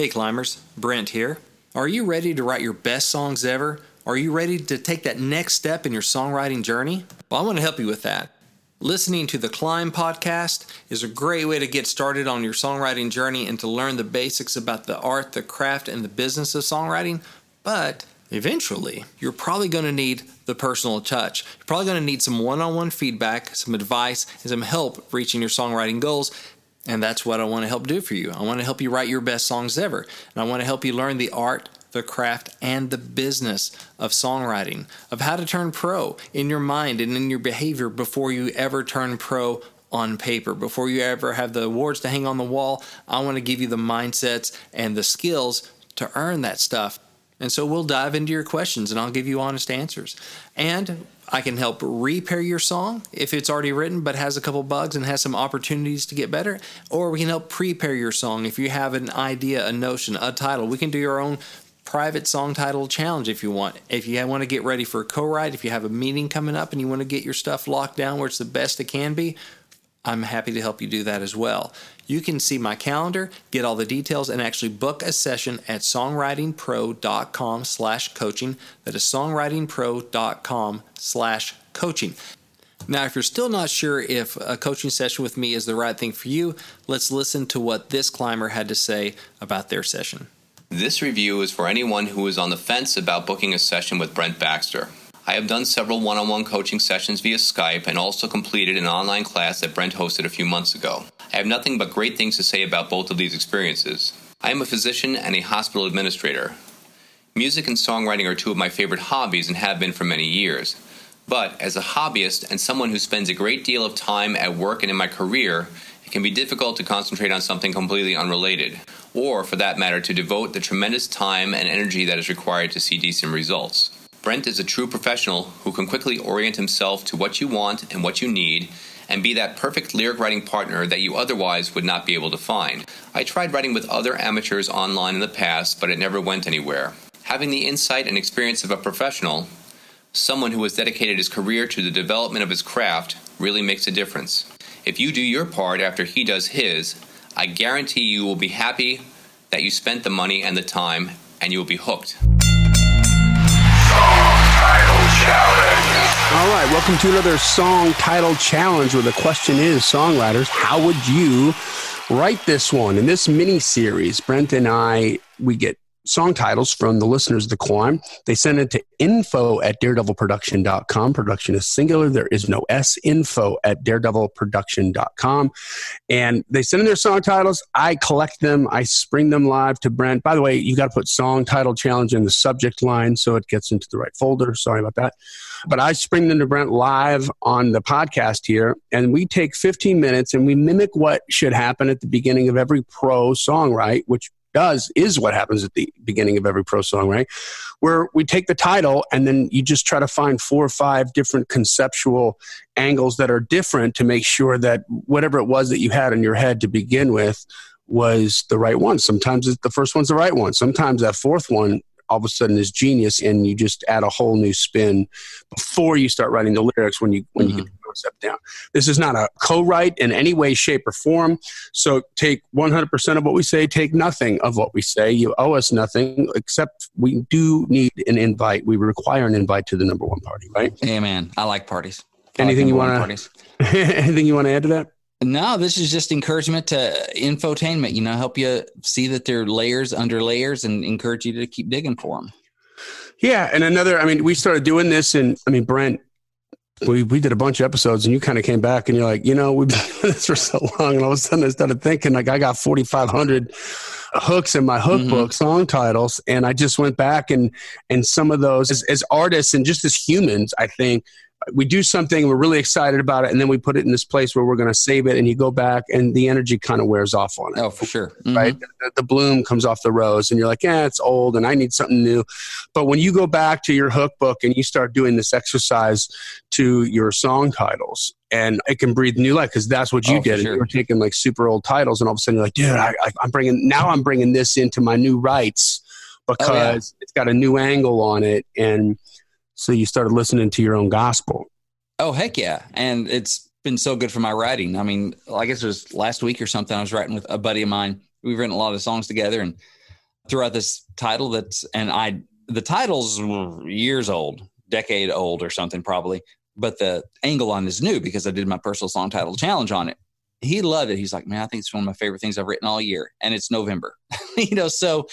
Hey, climbers, Brent here. Are you ready to write your best songs ever? Are you ready to take that next step in your songwriting journey? Well, I want to help you with that. Listening to the Climb podcast is a great way to get started on your songwriting journey and to learn the basics about the art, the craft, and the business of songwriting. But eventually, you're probably going to need the personal touch. You're probably going to need some one on one feedback, some advice, and some help reaching your songwriting goals. And that's what I want to help do for you. I want to help you write your best songs ever. And I want to help you learn the art, the craft, and the business of songwriting, of how to turn pro in your mind and in your behavior before you ever turn pro on paper. Before you ever have the awards to hang on the wall, I want to give you the mindsets and the skills to earn that stuff. And so we'll dive into your questions and I'll give you honest answers. And I can help repair your song if it's already written but has a couple bugs and has some opportunities to get better. Or we can help prepare your song if you have an idea, a notion, a title. We can do your own private song title challenge if you want. If you want to get ready for a co write, if you have a meeting coming up and you want to get your stuff locked down where it's the best it can be, I'm happy to help you do that as well. You can see my calendar, get all the details, and actually book a session at songwritingpro.com slash coaching. That is songwritingpro.com slash coaching. Now, if you're still not sure if a coaching session with me is the right thing for you, let's listen to what this climber had to say about their session. This review is for anyone who is on the fence about booking a session with Brent Baxter. I have done several one on one coaching sessions via Skype and also completed an online class that Brent hosted a few months ago. I have nothing but great things to say about both of these experiences. I am a physician and a hospital administrator. Music and songwriting are two of my favorite hobbies and have been for many years. But as a hobbyist and someone who spends a great deal of time at work and in my career, it can be difficult to concentrate on something completely unrelated, or for that matter, to devote the tremendous time and energy that is required to see decent results. Brent is a true professional who can quickly orient himself to what you want and what you need and be that perfect lyric writing partner that you otherwise would not be able to find. I tried writing with other amateurs online in the past, but it never went anywhere. Having the insight and experience of a professional, someone who has dedicated his career to the development of his craft, really makes a difference. If you do your part after he does his, I guarantee you will be happy that you spent the money and the time, and you will be hooked. All right, welcome to another song title challenge where the question is songwriters, how would you write this one? In this mini series, Brent and I, we get song titles from the listeners of the climb. They send it to info at daredevilproduction.com. Production is singular. There is no S. Info at daredevilproduction.com. And they send in their song titles. I collect them. I spring them live to Brent. By the way, you got to put song title challenge in the subject line so it gets into the right folder. Sorry about that. But I spring them to Brent live on the podcast here. And we take 15 minutes and we mimic what should happen at the beginning of every pro song, right? Which does is what happens at the beginning of every pro song, right? Where we take the title and then you just try to find four or five different conceptual angles that are different to make sure that whatever it was that you had in your head to begin with was the right one. Sometimes the first one's the right one. Sometimes that fourth one all of a sudden is genius and you just add a whole new spin before you start writing the lyrics when you when mm-hmm. you get the concept down. This is not a co-write in any way, shape, or form. So take 100% of what we say, take nothing of what we say. You owe us nothing except we do need an invite. We require an invite to the number one party, right? Amen. I like parties. I anything like you want to anything you want to add to that? No, this is just encouragement to infotainment. You know, help you see that there are layers under layers, and encourage you to keep digging for them. Yeah, and another. I mean, we started doing this, and I mean, Brent, we we did a bunch of episodes, and you kind of came back, and you're like, you know, we've been doing this for so long, and all of a sudden, I started thinking, like, I got 4,500 hooks in my hook mm-hmm. book, song titles, and I just went back and and some of those as, as artists and just as humans, I think we do something we're really excited about it and then we put it in this place where we're going to save it and you go back and the energy kind of wears off on it oh for sure mm-hmm. right the, the, bloom comes off the rose and you're like yeah it's old and i need something new but when you go back to your hook book and you start doing this exercise to your song titles and it can breathe new life because that's what you oh, did. Sure. You were taking like super old titles, and all of a sudden you're like, dude, I, am bringing now. I'm bringing this into my new writes because oh, yeah. it's got a new angle on it, and so you started listening to your own gospel. Oh heck yeah! And it's been so good for my writing. I mean, I guess it was last week or something. I was writing with a buddy of mine. We've written a lot of songs together, and throughout this title that's, and I, the title's years old, decade old or something probably, but the angle on is new because I did my personal song title challenge on it. He loved it. He's like, man, I think it's one of my favorite things I've written all year, and it's November. you know, so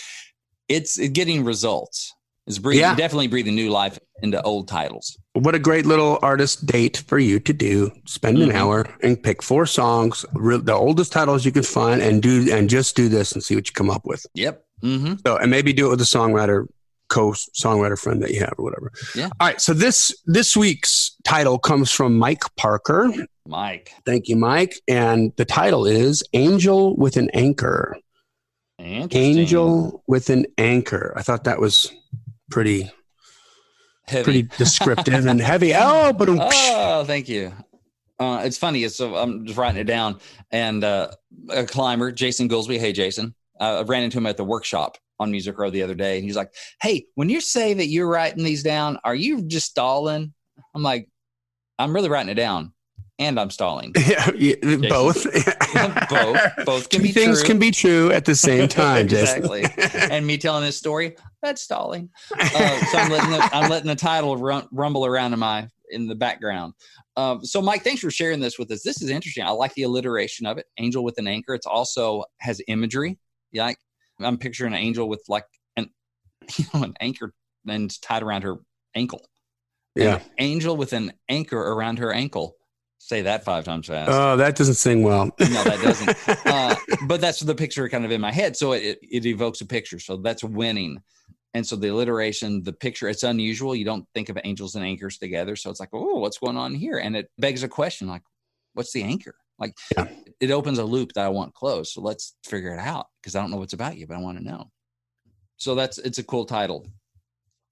it's getting results. It's breathing, yeah. definitely breathing new life into old titles. What a great little artist date for you to do. Spend mm-hmm. an hour and pick four songs, the oldest titles you can find, and do and just do this and see what you come up with. Yep. Mm-hmm. So and maybe do it with a songwriter co-songwriter friend that you have or whatever. Yeah. All right. So this this week's title comes from Mike Parker. Mike. Thank you, Mike. And the title is Angel with an Anchor. Angel with an Anchor. I thought that was pretty heavy. pretty descriptive and heavy. Oh, but oh, thank you. Uh, it's funny. So I'm just writing it down. And uh, a climber, Jason Goolsby. Hey, Jason. Uh, I ran into him at the workshop on Music Row the other day, and he's like, "Hey, when you say that you're writing these down, are you just stalling?" I'm like, "I'm really writing it down." And I'm stalling. Yeah, yeah both. both. Both can Two be things true. can be true at the same time. exactly. and me telling this story, that's stalling. Uh, so I'm letting the, I'm letting the title run, rumble around in my in the background. Uh, so Mike, thanks for sharing this with us. This is interesting. I like the alliteration of it. Angel with an anchor. It's also has imagery. Yeah, like I'm picturing an angel with like an you know an anchor and tied around her ankle. Yeah, an angel with an anchor around her ankle. Say that five times fast. Oh, that doesn't sing well. no, that doesn't. Uh, but that's the picture kind of in my head. So it, it evokes a picture. So that's winning. And so the alliteration, the picture, it's unusual. You don't think of angels and anchors together. So it's like, oh, what's going on here? And it begs a question like, what's the anchor? Like yeah. it opens a loop that I want closed. So let's figure it out because I don't know what's about you, but I want to know. So that's it's a cool title.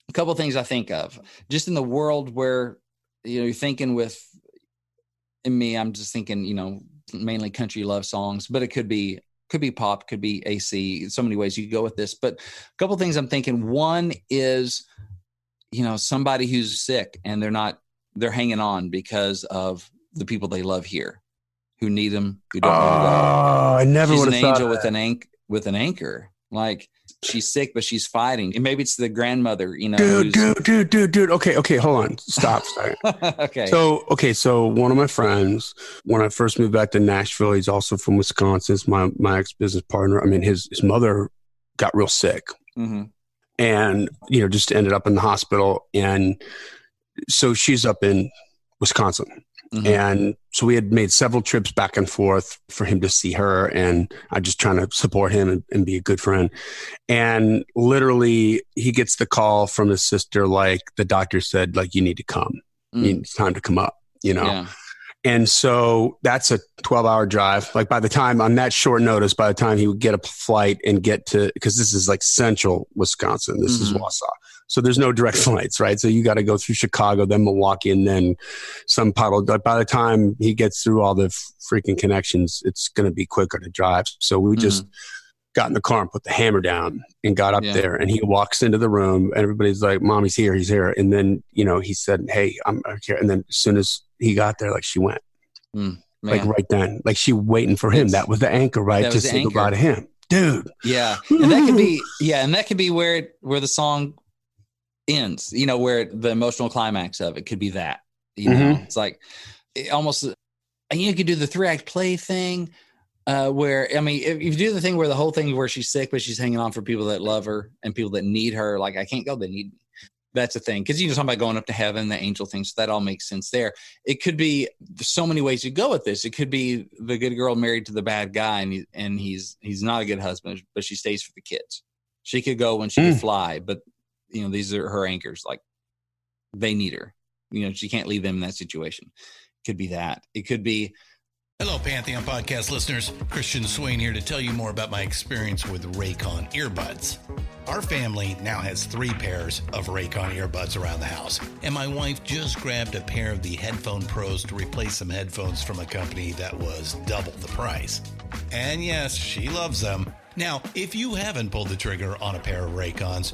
A couple things I think of just in the world where you know you're thinking with in me, I'm just thinking, you know, mainly country love songs, but it could be could be pop, could be AC. So many ways you could go with this. But a couple things I'm thinking. One is, you know, somebody who's sick and they're not they're hanging on because of the people they love here who need them, who don't. Oh, I never would have an angel with an anch- with an anchor. Like she's sick, but she's fighting. And maybe it's the grandmother, you know. Dude, dude, dude, dude, dude. Okay, okay, hold on. Stop. okay. So, okay, so one of my friends, when I first moved back to Nashville, he's also from Wisconsin. It's my my ex business partner. I mean, his his mother got real sick, mm-hmm. and you know, just ended up in the hospital. And so she's up in Wisconsin. Mm-hmm. And so we had made several trips back and forth for him to see her. And I just trying to support him and, and be a good friend. And literally, he gets the call from his sister, like the doctor said, like, you need to come. Mm. It's time to come up, you know? Yeah. And so that's a 12 hour drive. Like by the time on that short notice, by the time he would get a flight and get to, because this is like central Wisconsin, this mm-hmm. is Wausau. So there's no direct flights, right? So you got to go through Chicago, then Milwaukee, and then some puddle. But by the time he gets through all the freaking connections, it's going to be quicker to drive. So we just mm-hmm. got in the car and put the hammer down and got up yeah. there. And he walks into the room. And everybody's like, "Mommy's here. He's here." And then you know he said, "Hey, I'm here." And then as soon as he got there, like she went. Mm, like right then, like she waiting for him. It's, that was the anchor, right? To say goodbye to him, dude. Yeah, and that could be yeah, and that could be where where the song ends, you know, where the emotional climax of it could be that, you know, mm-hmm. it's like it almost, and you could do the three act play thing, uh, where, I mean, if you do the thing where the whole thing where she's sick, but she's hanging on for people that love her and people that need her, like, I can't go, they need me. That's a thing. Cause you know, talking about going up to heaven, the angel thing. So that all makes sense there. It could be so many ways you go with this. It could be the good girl married to the bad guy and, he, and he's, he's not a good husband, but she stays for the kids. She could go when she mm. could fly, but you know these are her anchors like they need her you know she can't leave them in that situation could be that it could be Hello, Pantheon podcast listeners. Christian Swain here to tell you more about my experience with Raycon earbuds. Our family now has three pairs of Raycon earbuds around the house, and my wife just grabbed a pair of the Headphone Pros to replace some headphones from a company that was double the price. And yes, she loves them. Now, if you haven't pulled the trigger on a pair of Raycons,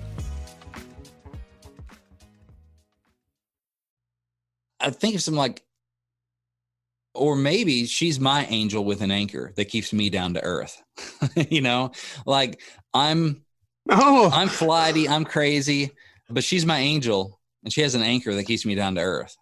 I think of some like, or maybe she's my angel with an anchor that keeps me down to earth. you know, like I'm, Oh, I'm flighty, I'm crazy, but she's my angel and she has an anchor that keeps me down to earth.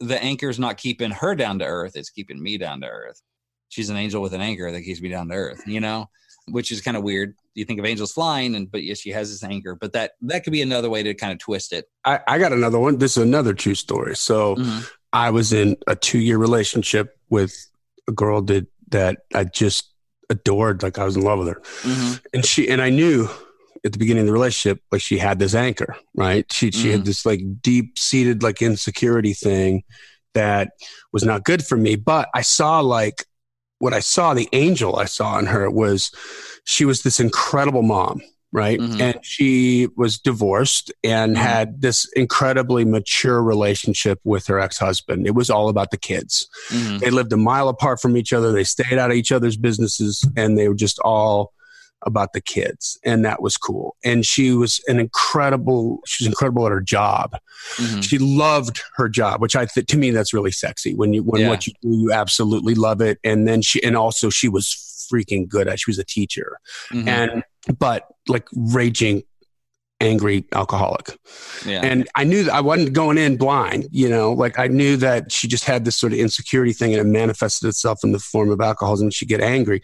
The anchor's not keeping her down to earth, it's keeping me down to earth. She's an angel with an anchor that keeps me down to earth, you know, which is kind of weird. You think of angels flying and but yes, she has this anchor, but that that could be another way to kind of twist it. I, I got another one. This is another true story. So Mhm. I was in a two year relationship with a girl that that I just adored, like I was in love with her. Mhm. And she and I knew at the beginning of the relationship, like she had this anchor, right? She she had this like deep seated like insecurity thing that was not good for me. But I saw like what I saw, the angel I saw in her was she was this incredible mom, right? Mhm. And she was divorced and Mhm. had this incredibly mature relationship with her ex husband. It was all about the kids. Mhm. They lived a mile apart from each other. They stayed out of each other's businesses and they were just all about the kids. And that was cool. And she was an incredible, she was incredible at her job. Mhm. She loved her job, which I think to me that's really sexy. When you when Yeah. what you do, you absolutely love it. And then she and also she was freaking good at. She was a teacher, Mhm. and but like raging, angry alcoholic. yeah. And I knew that I wasn't going in blind. You know, like I knew that she just had this sort of insecurity thing, and it manifested itself in the form of alcoholism. She'd get angry,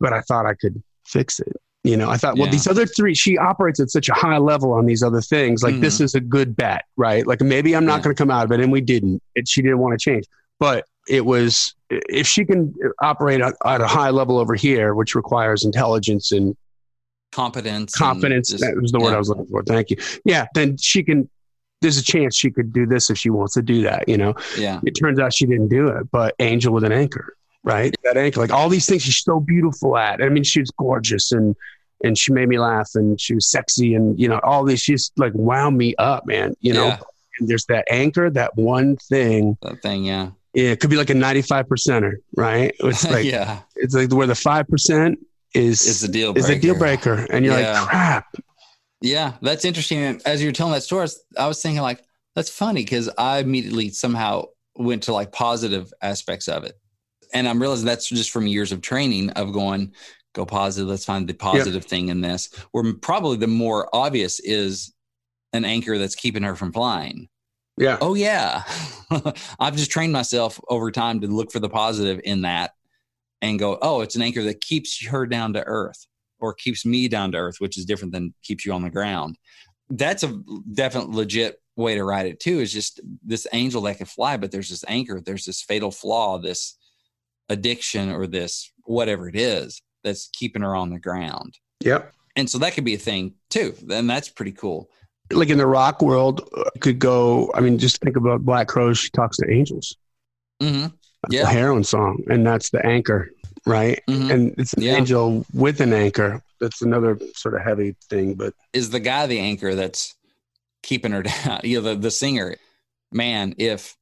but I thought I could fix it. You know, I thought, well, Yeah. these other three, she operates at such a high level on these other things. Like, this mm-hmm. is a good bet, right? Like, maybe I'm not Yeah. going to come out of it. And we didn't. It, she didn't want to change. But it was, if she can uh, operate at, at a high level over here, which requires intelligence and competence. and confidence, just- that was the word yeah. I was looking for. Thank you. Yeah, then she can, there's a chance she could do this if she wants to do that, you know? yeah. It turns out she didn't do it, but Angel with an anchor, right? That anchor, like all these things she's so beautiful at. I mean, she was gorgeous and and she made me laugh and she was sexy and you know, all these she's like wound me up, man. You know, Yeah. and there's that anchor, that one thing. That thing, yeah. Yeah, it could be like a 95 percenter, right? It's like yeah. it's like where the five percent is It's a deal is breaker. a deal breaker. And you're Yeah. like, crap. Yeah, that's interesting. As you're telling that story, I was, I was thinking like, that's funny because I immediately somehow went to like positive aspects of it. And I'm realizing that's just from years of training of going, go positive. Let's find the positive thing in this. Where probably the more obvious is an anchor that's keeping her from flying. Yeah. Oh yeah. I've just trained myself over time to look for the positive in that and go, oh, it's an anchor that keeps her down to earth or keeps me down to earth, which is different than keeps you on the ground. That's a definite legit way to write it too, is just this angel that can fly, but there's this anchor, there's this fatal flaw, this addiction or this whatever it is that's keeping her on the ground. Yep. And so that could be a thing too. And that's pretty cool. Like in the rock world, could go. I mean, just think about Black Crowes. She talks to angels. Mm-hmm. Yeah. the heroin song, and that's the anchor, right? Mhm. And it's an Yeah. angel with an anchor. That's another sort of heavy thing, but is the guy the anchor that's keeping her down you know the, the singer man if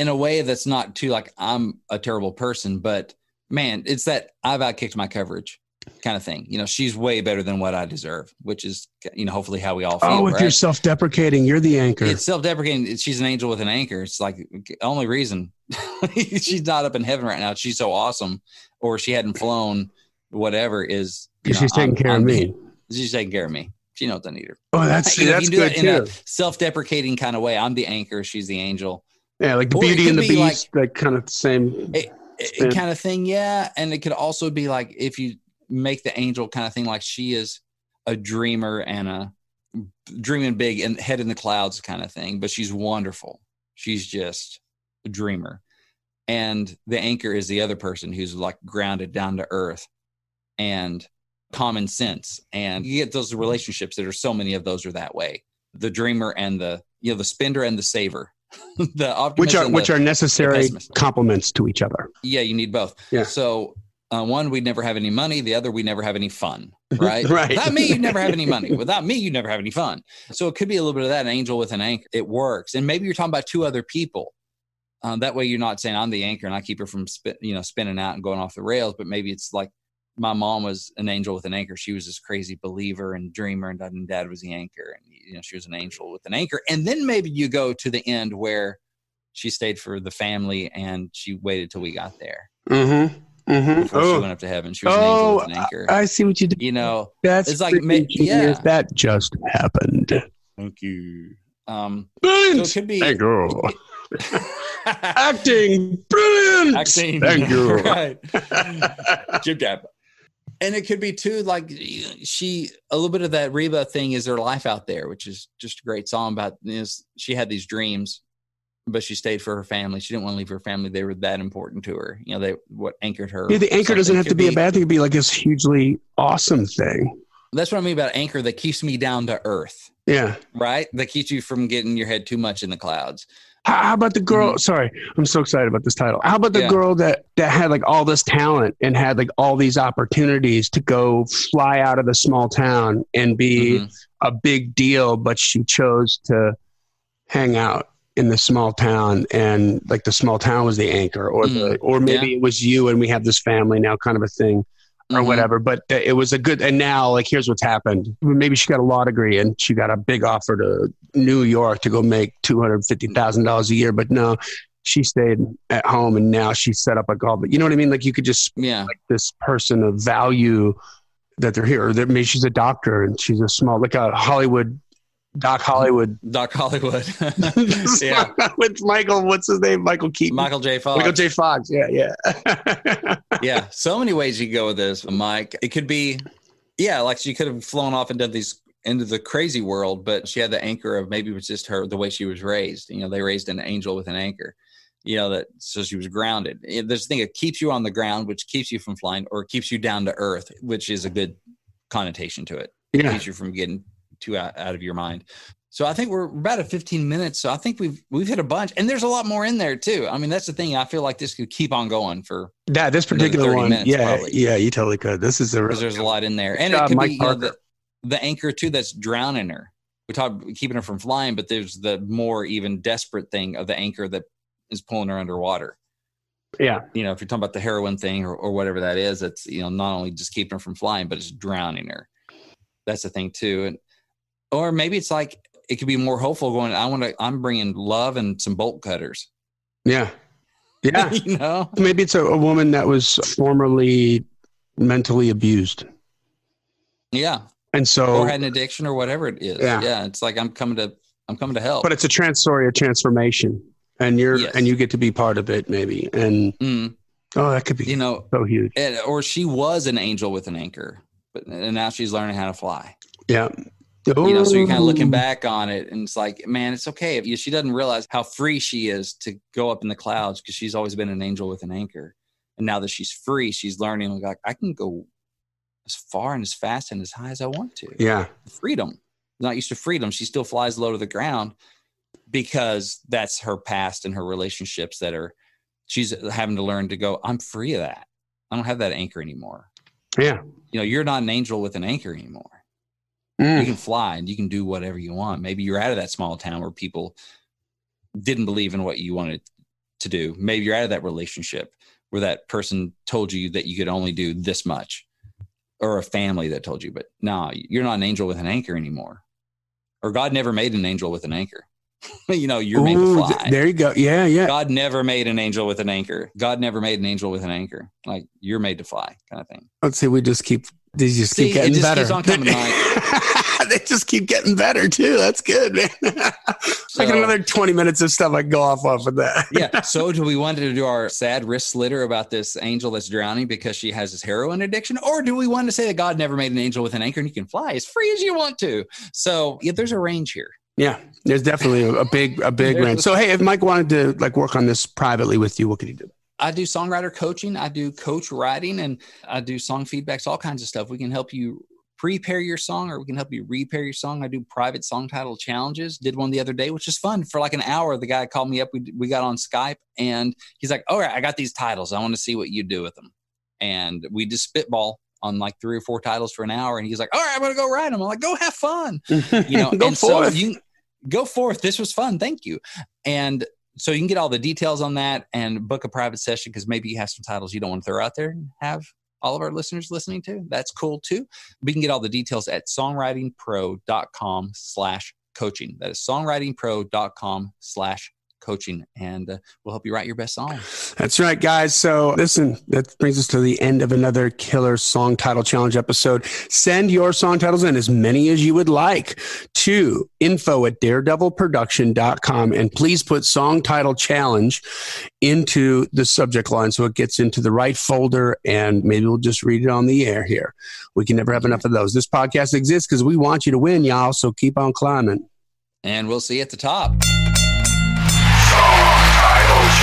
in a way that's not too like i'm a terrible person but man it's that i've outkicked my coverage kind of thing you know she's way better than what i deserve which is you know hopefully how we all feel oh, if right? you're self-deprecating, you're the anchor. it's self-deprecating she's an angel with an anchor it's like only reason she's not up in heaven right now she's so awesome or she hadn't flown whatever is you Because she's taking I'm- care I'm of me. She's taking care of me. She knows I need her. Oh, that's You know, that's you good that in too. self-deprecating kind of way. I'm the anchor. She's the angel. Yeah, like the or Beauty and the be Beast, like, kind of the same. It, Spin. kind of thing, yeah. And it could also be like if you make the angel kind of thing, like she is a dreamer and a dreaming big and head in the clouds kind of thing, but she's wonderful. She's just a dreamer. And the anchor is the other person who's like grounded down to earth and common sense. And you get those relationships that are so many of those are that way. The dreamer and the you know the spender and the saver. which are which are necessary complements to each other. yeah, you need both. Yeah. So uh, one, we'd never have any money. The other, we never have any fun. Right. Right. Without me, you never have any money. Without me, you never have any fun. So it could be a little bit of that. An angel with an anchor. It works. And maybe you're talking about two other people. Um, that way, you're not saying I'm the anchor and I keep her from spin, you know spinning out and going off the rails. But maybe it's like my mom was an angel with an anchor. She was this crazy believer and dreamer, and dad, and dad was the anchor, and you know she was an angel with an anchor. And then maybe you go to the end where she stayed for the family and she waited till we got there Mm-hmm. Mm-hmm. before she Oh, went up to heaven, She was an angel oh with an anchor. I see what you did. you know, That's it's like freaking ma- yeah. That just happened. thank you. Um, so Brilliant. it could be Thank you. Acting. Brilliant. acting. Thank you. right. Jib jab. And it could be too like she a little bit of that Reba thing is her life out there, which is just a great song about this. She had these dreams, but she stayed for her family. She didn't want to leave her family. They were that important to her. You know, they what anchored her. Yeah, the anchor doesn't have to could be, a bad thing. It could be like this hugely awesome thing. That's what I mean about anchor that keeps me down to earth, Yeah. right? That keeps you from getting your head too much in the clouds. How, how about the girl? Sorry, I'm so excited about this title. How about the Mm-hmm. Yeah. girl that that had like all this talent and had like all these opportunities to go fly out of the small town and be Mhm. a big deal, but she chose to hang out in the small town and like the small town was the anchor or the or maybe it was you and we have this family now kind of a thing or Mhm. whatever but uh, it was a good and now like here's what's happened maybe she got a law degree and she got a big offer to new york to go make $250000 a year but no she stayed at home and now she set up a all but you know what i mean like you could just Yeah. like this person of value that they're here or that maybe she's a doctor and she's a small like a hollywood doc hollywood Doc Hollywood. yeah. with michael what's his name michael keaton Michael J. Fox. michael j fox yeah yeah yeah. So many ways you could go with this, Mike. It could be, yeah, like she could have flown off and done these into the crazy world, but she had the anchor of maybe it was just her the way she was raised. You know, they raised an angel with an anchor. You know that so she was grounded. It- There's a thing that keeps you on the ground, which keeps you from flying, or keeps you down to earth, which is a good connotation to it. yeah keeps you from getting too out, out of your mind. So I think we're about at 15 minutes. So I think we've we've hit a bunch, and there's a lot more in there too. I mean, that's the thing. I feel like this could keep on going for that this particular one minutes, yeah probably. yeah you totally could this is a really there's a lot in there, and job, it could Mike be know, the, the anchor too that's drowning her. We talked keeping her from flying, but there's the more even desperate thing of the anchor that is pulling her underwater. yeah You know, if you're talking about the heroin thing or, or whatever that is, it's you know not only just keeping her from flying, but it's drowning her. That's the thing too, and or maybe it's like it could be more hopeful. Going, I want to. I'm bringing love and some bolt cutters. yeah yeah you know, maybe it's a, a woman that was formerly mentally abused yeah, and so or had an addiction or whatever it is. Yeah. yeah. It's like I'm coming to. I'm coming to help. but it's a trans story of transformation and you're Yes. and you get to be part of it maybe and Mm, oh that could be you know, so huge and, or she was an angel with an anchor, but and now she's learning how to fly. yeah You know, so you're kind of looking oh. back on it, and it's like, man, it's okay. If you, she doesn't realize how free she is to go up in the clouds because she's always been an angel with an anchor, and now that she's free, she's learning like I can go as far and as fast and as high as I want to. yeah Freedom, not used to freedom. She still flies low to the ground because that's her past and her relationships that are. She's having to learn to go. I'm free of that. I don't have that anchor anymore. yeah You know, you're not an angel with an anchor anymore Mm. you can fly and you can do whatever you want. Maybe you're out of that small town where people didn't believe in what you wanted to do. Maybe you're out of that relationship where that person told you that you could only do this much, or a family that told you, but no, you're not an angel with an anchor anymore. Or God never made an angel with an anchor. you know, you're made to fly. th- there you go yeah yeah God never made an angel with an anchor. God never made an angel with an anchor. Like you're made to fly, kind of thing. let's see we just keep They just See, keep getting just better. keeps on coming, Mike. they just keep getting better too. That's good, man. So- another 20 minutes of stuff I can go off of with that. yeah. So do we want to do our sad wrist slitter about this angel that's drowning because she has this heroin addiction? Or do we want to say that God never made an angel with an anchor and you can fly as free as you want to? So yeah, there's a range here. Yeah, there's definitely a, a big, a big range. So, hey, if Mike wanted to like work on this privately with you, what could he do? I do songwriter coaching, I do coach writing, and I do song feedbacks, all kinds of stuff. We can help you prepare your song or we can help you repair your song. I do private song title challenges. Did one the other day, which is fun for like an hour. The guy called me up. We, we got on Skype and he's like, All right, I got these titles. I want to see what you do with them. And we just spitball on like three or four titles for an hour. And he's like, All right, I'm going to go write them. I'm like, Go have fun. You know, go and forth. so you go forth. This was fun. Thank you. And so you can get all the details on that and book a private session because maybe you have some titles you don't want to throw out there and have all of our listeners listening to. That's cool too. We can get all the details at songwritingpro.com slash coaching. That is songwritingpro.com slash coaching. And uh, we'll help you write your best song. That's right, guys. So, listen, that brings us to the end of another killer song title challenge episode. Send your song titles in, as many as you would like, to info at daredevilproduction.com. And please put song title challenge into the subject line so it gets into the right folder. And maybe we'll just read it on the air here. We can never have enough of those. This podcast exists because we want you to win, y'all. So, keep on climbing. And we'll see you at the top.